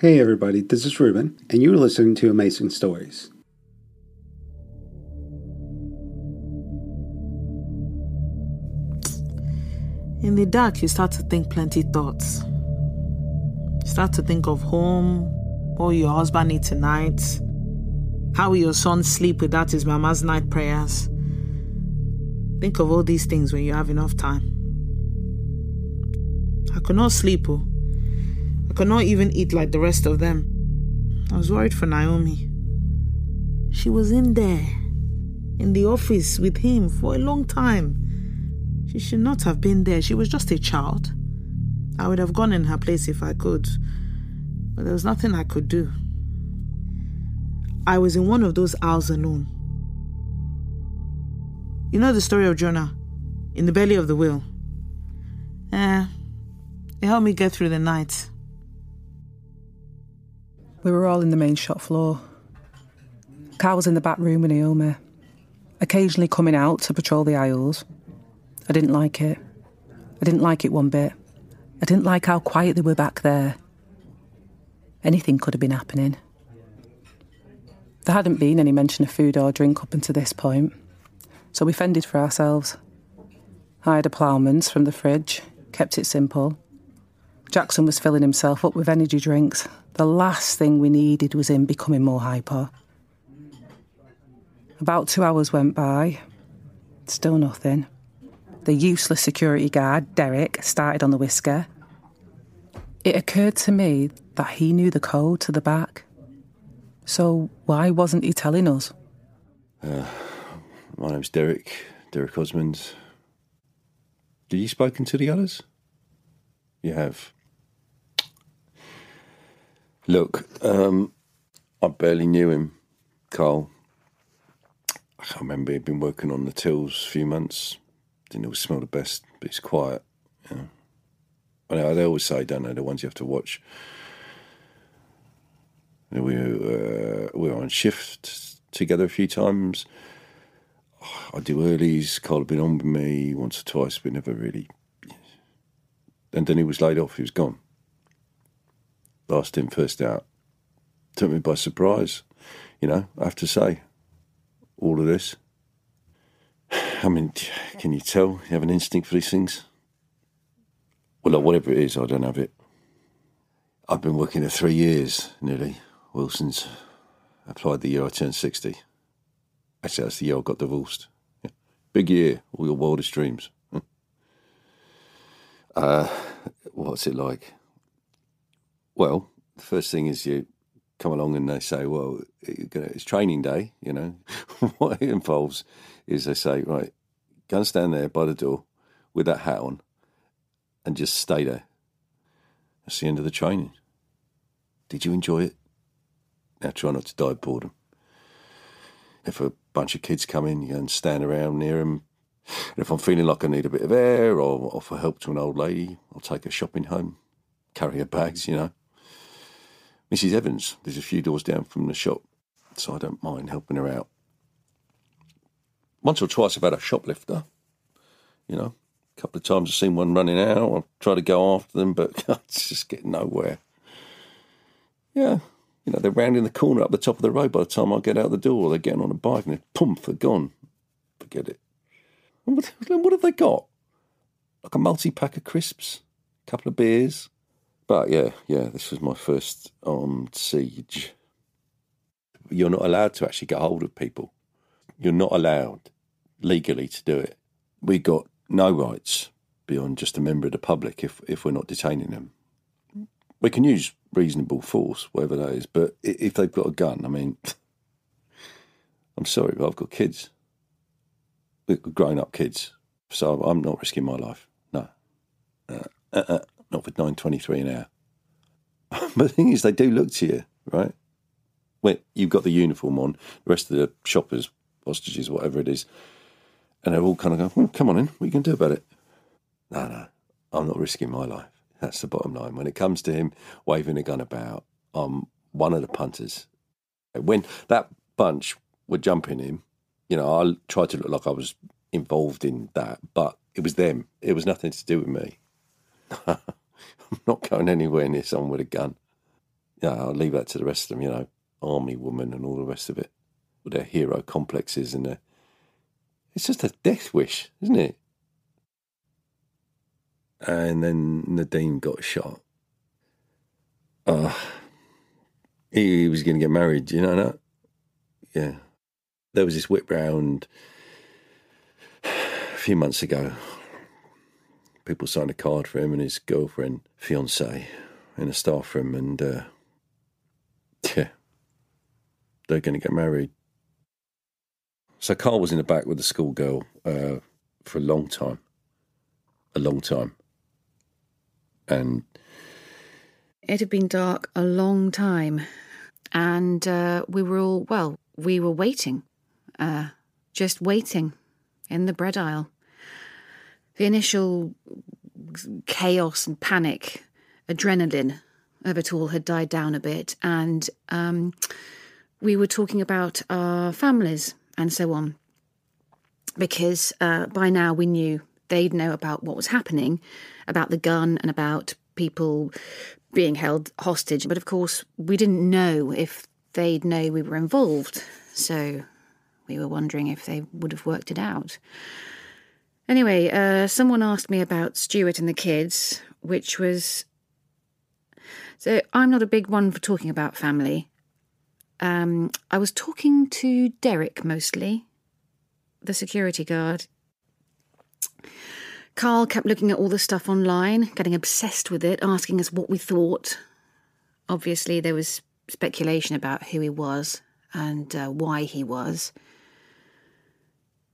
Hey everybody, this is Ruben, and you're listening to Amazing Stories. In the dark, you start to think plenty thoughts. You start to think of home, what your husband eat tonight, how will your son sleep without his mama's night prayers. Think of all these things when you have enough time. I could not sleep, oh. Could not even eat like the rest of them. I was worried for Naomi. She was in there, in the office with him for a long time. She should not have been there. She was just a child. I would have gone in her place if I could, but there was nothing I could do. I was in one of those hours alone. You know the story of Jonah in the belly of the whale? Eh, it helped me get through the night. We were all in the main shop floor. Carl was in the back room with Naomi, occasionally coming out to patrol the aisles. I didn't like it. I didn't like it one bit. I didn't like how quiet they were back there. Anything could have been happening. There hadn't been any mention of food or drink up until this point, so we fended for ourselves. Hired a ploughman's from the fridge, kept it simple. Jackson was filling himself up with energy drinks. The last thing we needed was him becoming more hyper. About two hours went by. Still nothing. The useless security guard, Derek, started on the whisker. It occurred to me that he knew the code to the back. So why wasn't he telling us? Uh, my name's Derek, Derek Osmond. Did you spoken to the others? You have. Look, um, I barely knew him, Carl. I can't remember. He'd been working on the tills a few months. Didn't always smell the best, but he's quiet. You know. I they always say, don't know, the ones you have to watch. We uh, we were on shift together a few times. I do earlies. Carl had been on with me once or twice, but never really. And then he was laid off. He was gone. Last in, first out. Took me by surprise. You know, I have to say, all of this. I mean, can you tell? You have an instinct for these things? Well, look, whatever it is, I don't have it. I've been working there three years, nearly. Wilson's applied the year I turned 60. Actually, that's the year I got divorced. Yeah. Big year, all your wildest dreams. Uh, what's it like? Well, the first thing is you come along and they say, well, it's training day, you know. what it involves is they say, right, go and stand there by the door with that hat on and just stay there. That's the end of the training. Did you enjoy it? Now try not to die of boredom. If a bunch of kids come in, you and stand around near them. And if I'm feeling like I need a bit of air or offer help to an old lady, I'll take her shopping home, carry her bags, you know. Mrs. Evans, there's a few doors down from the shop, so I don't mind helping her out. Once or twice I've had a shoplifter, you know. A couple of times I've seen one running out. I've tried to go after them, but it's just getting nowhere. Yeah, you know, they're rounding the corner up the top of the road by the time I get out the door. They're getting on a bike and they're poof, they're gone. Forget it. What, what have they got? Like a multi pack of crisps, a couple of beers. But yeah, yeah, this was my first armed siege. You're not allowed to actually get hold of people. You're not allowed legally to do it. We got no rights beyond just a member of the public if, if we're not detaining them. We can use reasonable force, whatever that is, but if they've got a gun, I mean, I'm sorry, but I've got kids, grown up kids, so I'm not risking my life. No, uh, uh, uh, not twenty three an hour. but the thing is, they do look to you, right? When you've got the uniform on, the rest of the shoppers, hostages, whatever it is, and they're all kind of going, well, "Come on in, what are you going to do about it?" No, no, I'm not risking my life. That's the bottom line. When it comes to him waving a gun about, I'm one of the punters. When that bunch were jumping him, you know, I tried to look like I was involved in that, but it was them. It was nothing to do with me. I'm not going anywhere near someone with a gun. yeah, I'll leave that to the rest of them, you know, army woman and all the rest of it, with their hero complexes and their. It's just a death wish, isn't it? And then Nadine got shot. Uh, he was going to get married, you know that? Yeah. There was this whip round a few months ago. People signed a card for him and his girlfriend, fiance, in a staff room, and uh, yeah, they're going to get married. So Carl was in the back with the schoolgirl uh, for a long time, a long time, and It had been dark a long time, and uh, we were all, well, we were waiting, uh, just waiting in the bread aisle. The initial chaos and panic, adrenaline of it all had died down a bit, and um, we were talking about our families and so on. Because uh, by now we knew they'd know about what was happening, about the gun and about people being held hostage. But of course, we didn't know if they'd know we were involved. So we were wondering if they would have worked it out. Anyway, uh, someone asked me about Stuart and the kids, which was. So I'm not a big one for talking about family. Um, I was talking to Derek mostly, the security guard. Carl kept looking at all the stuff online, getting obsessed with it, asking us what we thought. Obviously, there was speculation about who he was and uh, why he was.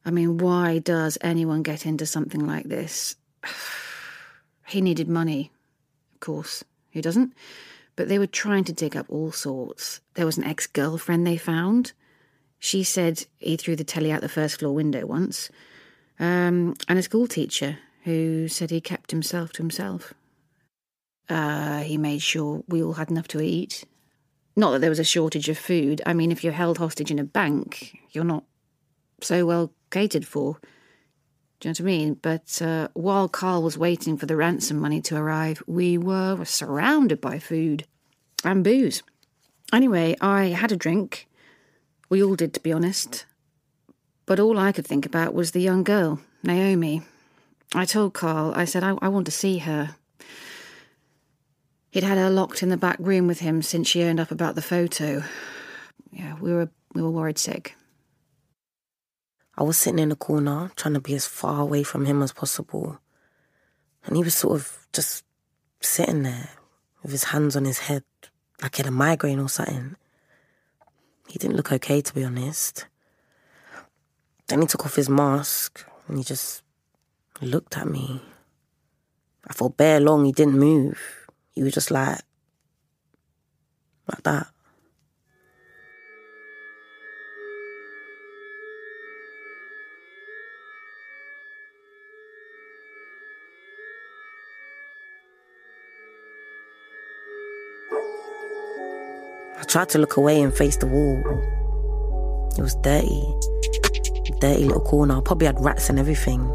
I mean, why does anyone get into something like this? he needed money, of course. Who doesn't? But they were trying to dig up all sorts. There was an ex girlfriend they found. She said he threw the telly out the first floor window once. Um, and a school teacher who said he kept himself to himself. Uh, he made sure we all had enough to eat. Not that there was a shortage of food. I mean, if you're held hostage in a bank, you're not so well catered for. Do you know what I mean? But uh, while Carl was waiting for the ransom money to arrive, we were surrounded by food and booze. Anyway, I had a drink. We all did, to be honest. But all I could think about was the young girl, Naomi. I told Carl, I said, I, I want to see her. He'd had her locked in the back room with him since she owned up about the photo. Yeah, we were we were worried sick. I was sitting in the corner trying to be as far away from him as possible. And he was sort of just sitting there with his hands on his head, like he had a migraine or something. He didn't look okay, to be honest. Then he took off his mask and he just looked at me. I thought bare long he didn't move. He was just like, like that. Tried to look away and face the wall. It was dirty. Dirty little corner. Probably had rats and everything.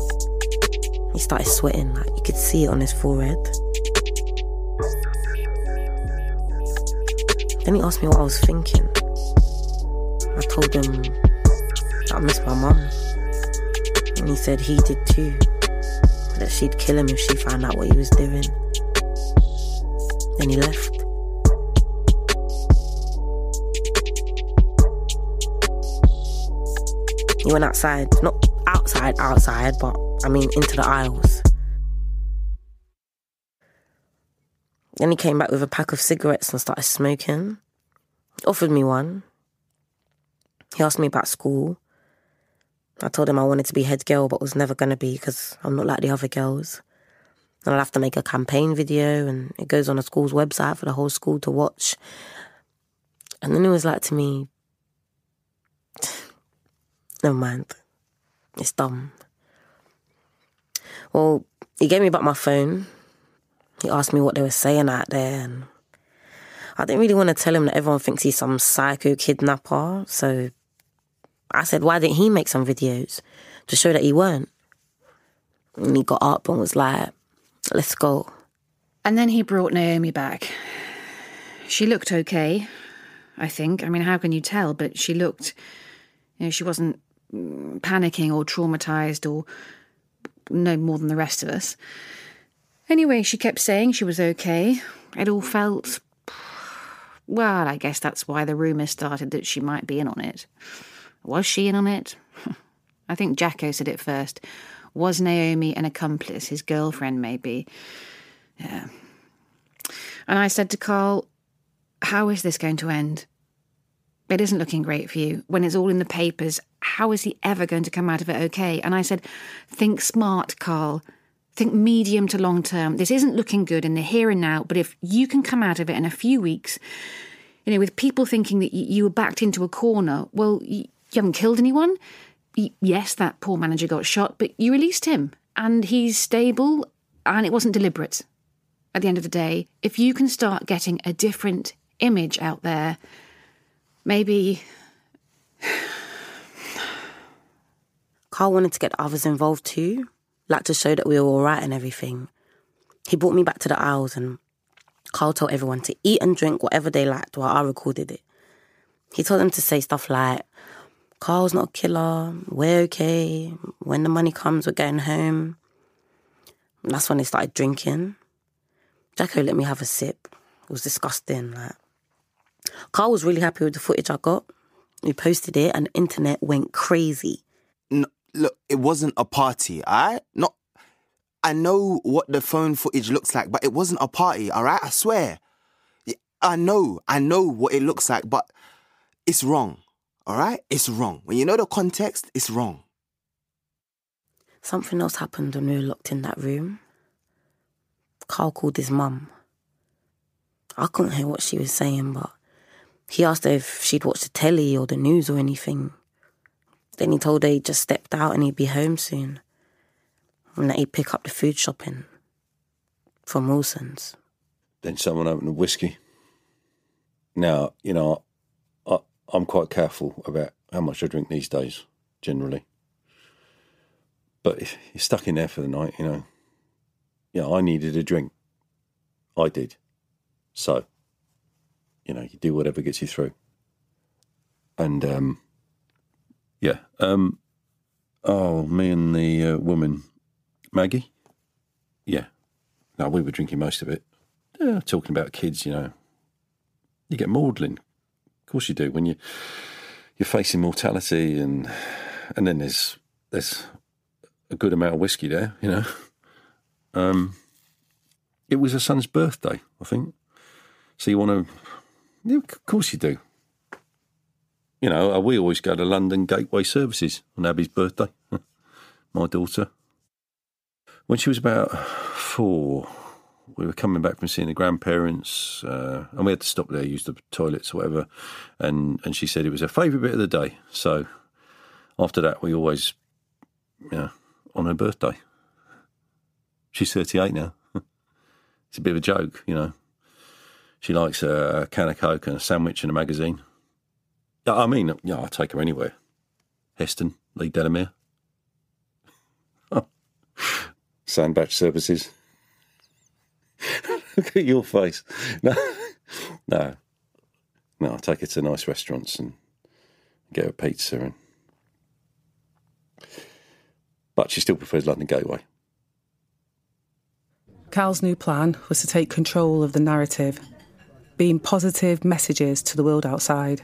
He started sweating, like you could see it on his forehead. Then he asked me what I was thinking. I told him that I miss my mum. And he said he did too. That she'd kill him if she found out what he was doing. Then he left. He went outside, not outside, outside, but I mean into the aisles. Then he came back with a pack of cigarettes and started smoking. Offered me one. He asked me about school. I told him I wanted to be head girl, but was never going to be because I'm not like the other girls. And I'll have to make a campaign video, and it goes on the school's website for the whole school to watch. And then he was like to me, Never mind. It's dumb. Well, he gave me back my phone. He asked me what they were saying out there, and I didn't really want to tell him that everyone thinks he's some psycho kidnapper. So I said, why didn't he make some videos to show that he weren't? And he got up and was like, let's go. And then he brought Naomi back. She looked okay, I think. I mean, how can you tell? But she looked, you know, she wasn't panicking or traumatized or no more than the rest of us. Anyway, she kept saying she was okay. It all felt. Well, I guess that's why the rumours started that she might be in on it. Was she in on it? I think Jacko said it first. Was Naomi an accomplice, his girlfriend, maybe? Yeah. And I said to Carl, How is this going to end? It isn't looking great for you. When it's all in the papers, how is he ever going to come out of it okay? And I said, Think smart, Carl. Think medium to long term. This isn't looking good in the here and now, but if you can come out of it in a few weeks, you know, with people thinking that you were backed into a corner, well, you haven't killed anyone. Yes, that poor manager got shot, but you released him and he's stable and it wasn't deliberate. At the end of the day, if you can start getting a different image out there, maybe. Carl wanted to get others involved too, like to show that we were all right and everything. He brought me back to the aisles and Carl told everyone to eat and drink whatever they liked while I recorded it. He told them to say stuff like, Carl's not a killer, we're okay, when the money comes, we're going home. And that's when they started drinking. Jacko let me have a sip. It was disgusting. Like, Carl was really happy with the footage I got. We posted it and the internet went crazy. No, look, it wasn't a party, alright? Not I know what the phone footage looks like, but it wasn't a party, alright? I swear. I know, I know what it looks like, but it's wrong, alright? It's wrong. When you know the context, it's wrong. Something else happened when we were locked in that room. Carl called his mum. I couldn't hear what she was saying, but he asked her if she'd watched the telly or the news or anything. Then he told her he'd just stepped out and he'd be home soon and that he'd pick up the food shopping from Wilson's. Then someone opened a whiskey. Now, you know, I, I'm quite careful about how much I drink these days, generally. But if you're stuck in there for the night, you know, yeah, I needed a drink. I did. So, you know, you do whatever gets you through. And, um, yeah, um, oh, me and the uh, woman Maggie? Yeah. No, we were drinking most of it. Yeah, talking about kids, you know. You get maudlin. Of course you do. When you you're facing mortality and and then there's there's a good amount of whiskey there, you know. Um it was her son's birthday, I think. So you want to yeah, of course you do. You know, uh, we always go to London Gateway Services on Abby's birthday. My daughter when she was about four, we were coming back from seeing the grandparents, uh, and we had to stop there, use the toilets, or whatever. And and she said it was her favourite bit of the day. So after that, we always, you know, on her birthday. She's thirty eight now. it's a bit of a joke, you know. She likes a can of coke and a sandwich and a magazine. I mean, yeah, I take her anywhere. Heston, Leigh Delamere. Sandbach Services. Look at your face. No, no, no. I take her to nice restaurants and get her pizza, and but she still prefers London Gateway. Carl's new plan was to take control of the narrative, being positive messages to the world outside.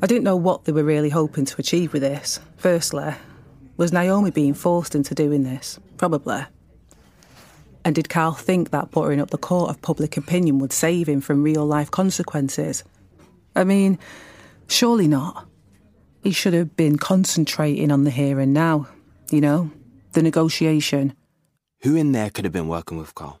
I didn't know what they were really hoping to achieve with this. Firstly, was Naomi being forced into doing this? Probably. And did Carl think that buttering up the court of public opinion would save him from real life consequences? I mean, surely not. He should have been concentrating on the here and now, you know, the negotiation. Who in there could have been working with Carl?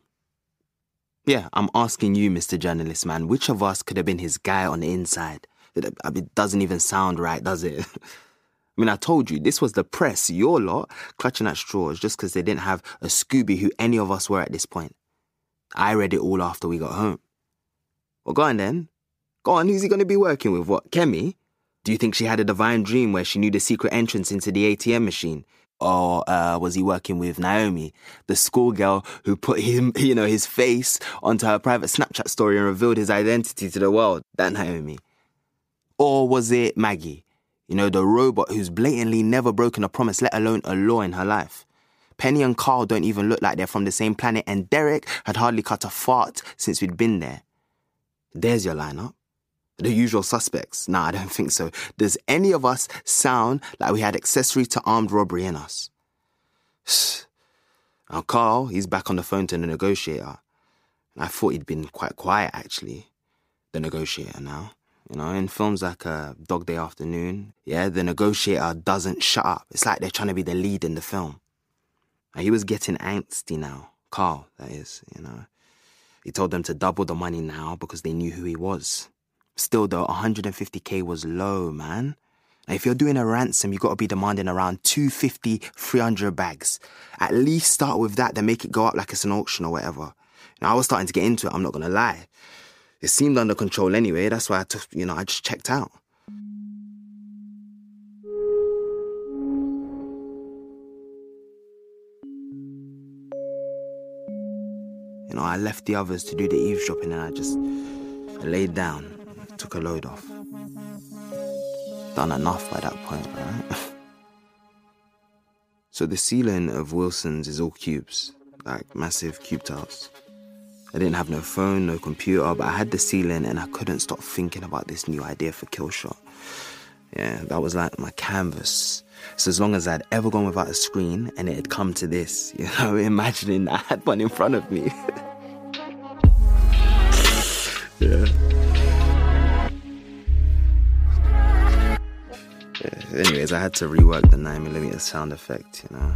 Yeah, I'm asking you, Mr. Journalist Man, which of us could have been his guy on the inside? It doesn't even sound right, does it? I mean, I told you, this was the press, your lot, clutching at straws just because they didn't have a Scooby who any of us were at this point. I read it all after we got home. Well, go on then. Go on, who's he going to be working with? What, Kemi? Do you think she had a divine dream where she knew the secret entrance into the ATM machine? Or uh, was he working with Naomi, the schoolgirl who put him, you know, his face onto her private Snapchat story and revealed his identity to the world? That Naomi. Or was it Maggie, you know, the robot who's blatantly never broken a promise, let alone a law in her life? Penny and Carl don't even look like they're from the same planet, and Derek had hardly cut a fart since we'd been there. There's your lineup. The usual suspects. Nah, I don't think so. Does any of us sound like we had accessory to armed robbery in us? Now, Carl, he's back on the phone to the negotiator. I thought he'd been quite quiet, actually. The negotiator now. You know, in films like uh, Dog Day Afternoon, yeah, the negotiator doesn't shut up. It's like they're trying to be the lead in the film. And he was getting angsty now. Carl, that is, you know. He told them to double the money now because they knew who he was. Still, though, 150k was low, man. Now, if you're doing a ransom, you've got to be demanding around 250, 300 bags. At least start with that, then make it go up like it's an auction or whatever. Now, I was starting to get into it, I'm not going to lie. It seemed under control anyway, that's why I took, you know, I just checked out. You know, I left the others to do the eavesdropping and I just I laid down took a load off. Done enough by that point, right? so the ceiling of Wilson's is all cubes, like massive cube tiles. I didn't have no phone, no computer, but I had the ceiling and I couldn't stop thinking about this new idea for Killshot. Yeah, that was like my canvas. So as long as I'd ever gone without a screen and it had come to this, you know, imagining I had one in front of me. yeah. Anyways, I had to rework the 9mm sound effect, you know.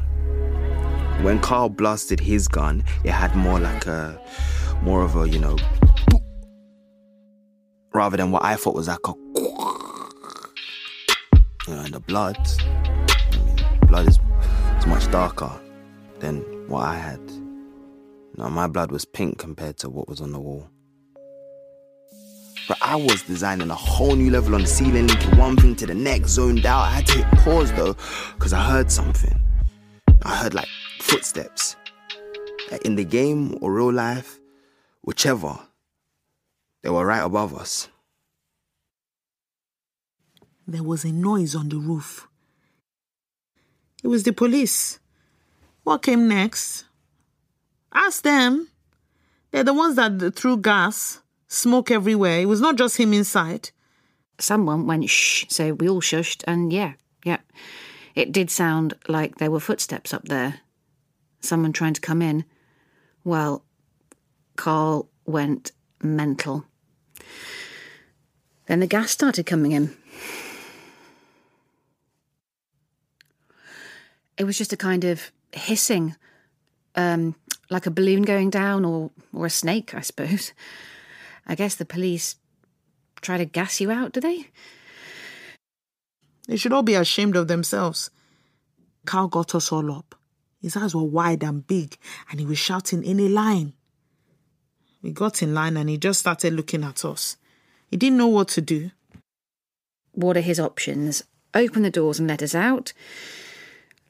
When Carl blasted his gun, it had more like a, more of a, you know, rather than what I thought was like a, you know, and the blood, I mean, blood is, is much darker than what I had. Now, my blood was pink compared to what was on the wall. But I was designing a whole new level on the ceiling, linking one thing to the next, zoned out. I had to hit pause though, because I heard something. I heard like footsteps. In the game or real life, whichever, they were right above us. There was a noise on the roof. It was the police. What came next? Ask them. They're the ones that threw gas smoke everywhere. It was not just him inside. Someone went shh, so we all shushed, and yeah, yeah. It did sound like there were footsteps up there. Someone trying to come in. Well, Carl went mental. Then the gas started coming in. It was just a kind of hissing, um, like a balloon going down or, or a snake, I suppose. I guess the police try to gas you out, do they? They should all be ashamed of themselves. Carl got us all up. His eyes were wide and big, and he was shouting in a line. We got in line and he just started looking at us. He didn't know what to do. What are his options? Open the doors and let us out?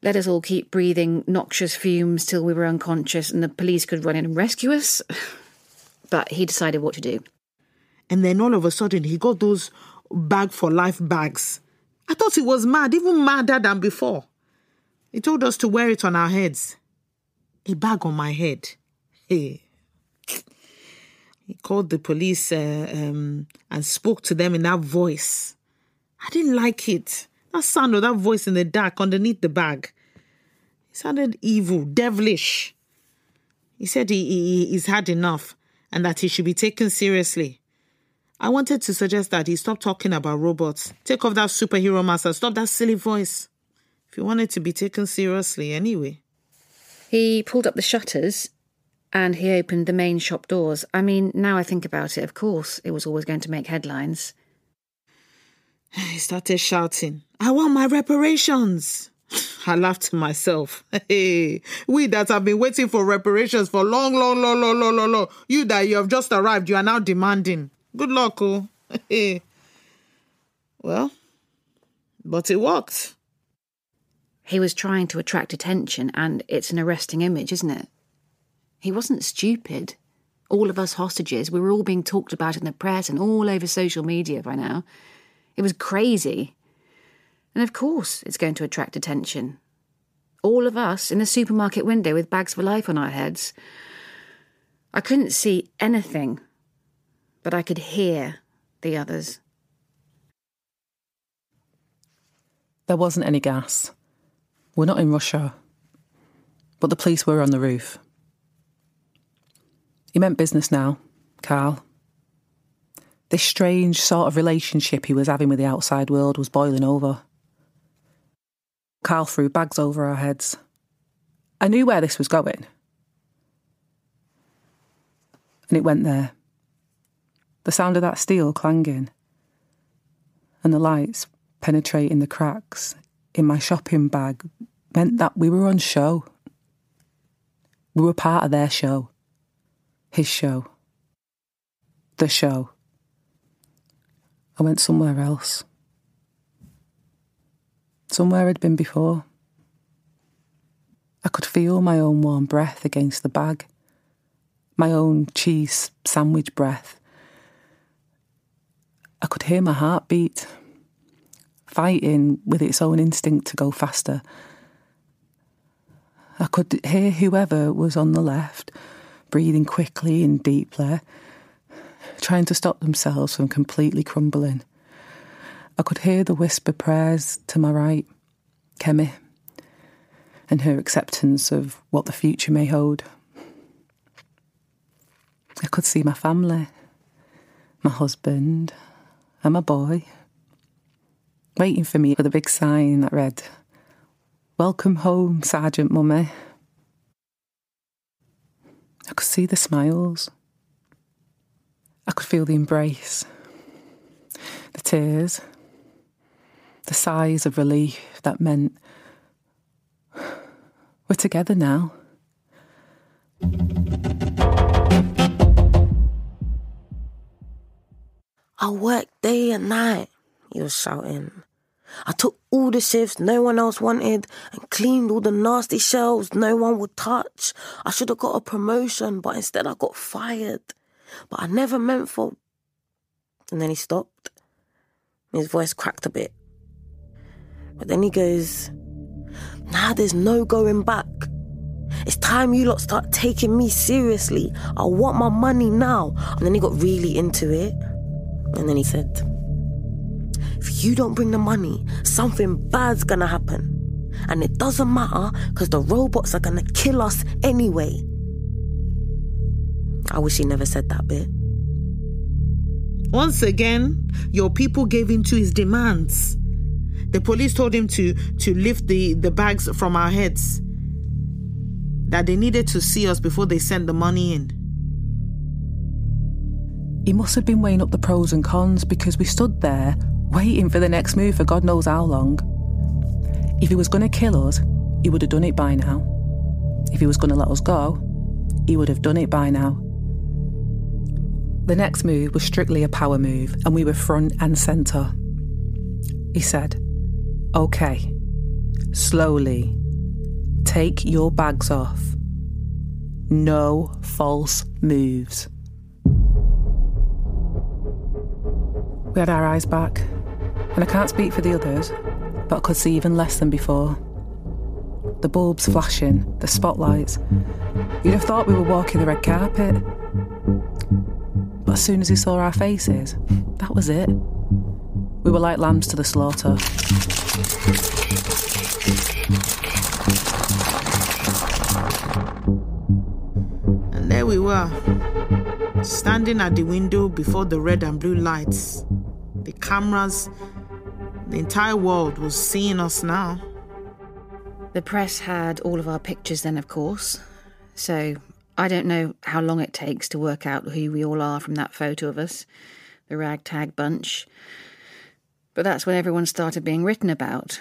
Let us all keep breathing noxious fumes till we were unconscious and the police could run in and rescue us? But he decided what to do. And then all of a sudden, he got those bag for life bags. I thought he was mad, even madder than before. He told us to wear it on our heads. A bag on my head. Hey. He called the police uh, um, and spoke to them in that voice. I didn't like it. That sound of that voice in the dark underneath the bag. It sounded evil, devilish. He said he, he, he's had enough and that he should be taken seriously. I wanted to suggest that he stop talking about robots. Take off that superhero mask and stop that silly voice. If he wanted to be taken seriously anyway. He pulled up the shutters and he opened the main shop doors. I mean, now I think about it, of course, it was always going to make headlines. He started shouting, I want my reparations. I laughed to myself. Hey, we that have been waiting for reparations for long, long, long, long, long, long, long. You that you have just arrived, you are now demanding. Good luck, oh. Hey. Well, But it worked. He was trying to attract attention, and it's an arresting image, isn't it? He wasn't stupid. All of us hostages, we were all being talked about in the press and all over social media by now. It was crazy. And of course, it's going to attract attention. All of us in the supermarket window with bags for life on our heads. I couldn't see anything, but I could hear the others. There wasn't any gas. We're not in Russia. But the police were on the roof. He meant business now, Carl. This strange sort of relationship he was having with the outside world was boiling over. Carl threw bags over our heads. I knew where this was going. And it went there. The sound of that steel clanging, and the lights penetrating the cracks in my shopping bag meant that we were on show. We were part of their show. His show. The show. I went somewhere else. Somewhere I'd been before. I could feel my own warm breath against the bag, my own cheese sandwich breath. I could hear my heart beat, fighting with its own instinct to go faster. I could hear whoever was on the left breathing quickly and deeply, trying to stop themselves from completely crumbling. I could hear the whisper prayers to my right, Kemi, and her acceptance of what the future may hold. I could see my family, my husband, and my boy waiting for me with a big sign that read, Welcome home, Sergeant Mummy. I could see the smiles. I could feel the embrace, the tears, the sighs of relief that meant we're together now. I worked day and night, he was shouting. I took all the shifts no one else wanted and cleaned all the nasty shelves no one would touch. I should have got a promotion, but instead I got fired. But I never meant for. And then he stopped. His voice cracked a bit. But then he goes, Now there's no going back. It's time you lot start taking me seriously. I want my money now. And then he got really into it. And then he said, if you don't bring the money, something bad's gonna happen. And it doesn't matter because the robots are gonna kill us anyway. I wish he never said that bit. Once again, your people gave in to his demands. The police told him to, to lift the, the bags from our heads. That they needed to see us before they sent the money in. He must have been weighing up the pros and cons because we stood there waiting for the next move for God knows how long. If he was going to kill us, he would have done it by now. If he was going to let us go, he would have done it by now. The next move was strictly a power move, and we were front and centre. He said, OK, slowly, take your bags off. No false moves. We had our eyes back, and I can't speak for the others, but I could see even less than before. The bulbs flashing, the spotlights. You'd have thought we were walking the red carpet. But as soon as he saw our faces, that was it. We were like lambs to the slaughter. And there we were, standing at the window before the red and blue lights. The cameras, the entire world was seeing us now. The press had all of our pictures then, of course. So I don't know how long it takes to work out who we all are from that photo of us, the ragtag bunch. But that's when everyone started being written about.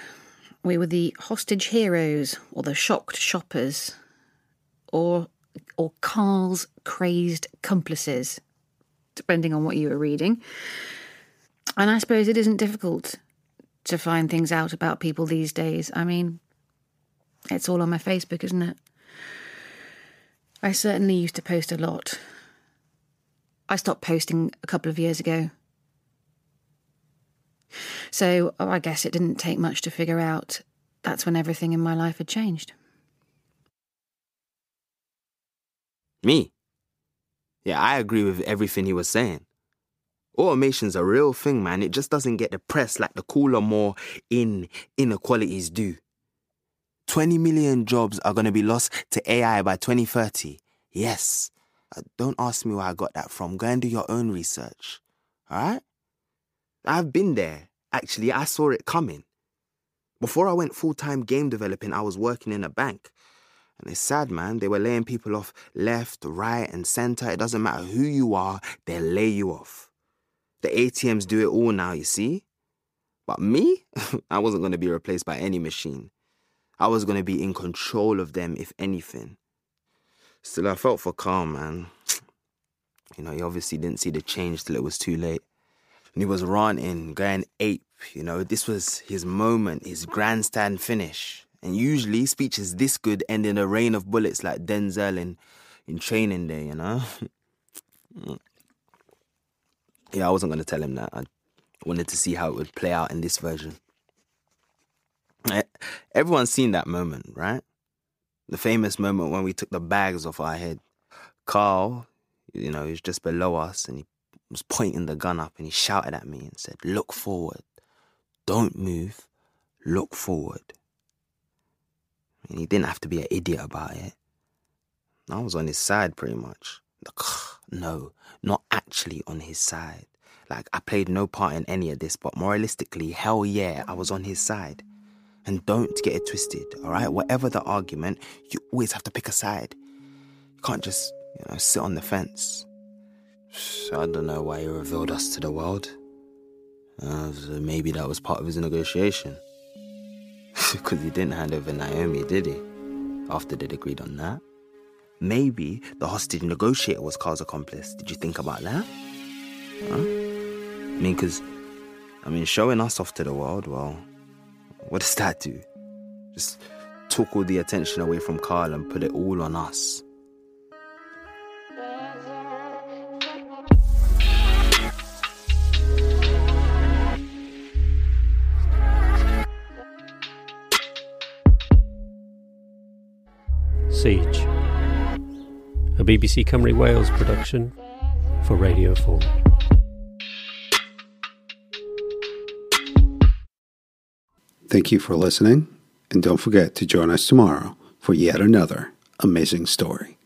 We were the hostage heroes, or the shocked shoppers, or or Carl's crazed accomplices, depending on what you were reading. And I suppose it isn't difficult to find things out about people these days. I mean, it's all on my Facebook, isn't it? I certainly used to post a lot. I stopped posting a couple of years ago. So oh, I guess it didn't take much to figure out that's when everything in my life had changed. Me? Yeah, I agree with everything he was saying. Automation's a real thing, man. It just doesn't get the press like the cooler, more in inequalities do. 20 million jobs are going to be lost to AI by 2030. Yes. Uh, don't ask me where I got that from. Go and do your own research. All right? I've been there. Actually, I saw it coming. Before I went full time game developing, I was working in a bank. And it's sad, man. They were laying people off left, right, and center. It doesn't matter who you are, they lay you off. The ATMs do it all now, you see? But me, I wasn't going to be replaced by any machine. I was going to be in control of them, if anything. Still, I felt for Carl, man. You know, he obviously didn't see the change till it was too late. And he was ranting, going ape. You know, this was his moment, his grandstand finish. And usually speeches this good end in a rain of bullets like Denzel in, in Training Day, you know? yeah, I wasn't going to tell him that. I wanted to see how it would play out in this version. Everyone's seen that moment, right? The famous moment when we took the bags off our head. Carl, you know, he's just below us and he was pointing the gun up and he shouted at me and said, Look forward. Don't move. Look forward. And he didn't have to be an idiot about it. I was on his side pretty much. No, not actually on his side. Like, I played no part in any of this, but moralistically, hell yeah, I was on his side. And don't get it twisted, all right? Whatever the argument, you always have to pick a side. You can't just, you know, sit on the fence. I don't know why he revealed us to the world. Uh, maybe that was part of his negotiation. Because he didn't hand over Naomi, did he? After they'd agreed on that. Maybe the hostage negotiator was Carl's accomplice. Did you think about that? Huh? I mean, because, I mean, showing us off to the world, well, what does that do? Just took all the attention away from Carl and put it all on us. Siege, a BBC Cymru Wales production for Radio 4. Thank you for listening, and don't forget to join us tomorrow for yet another amazing story.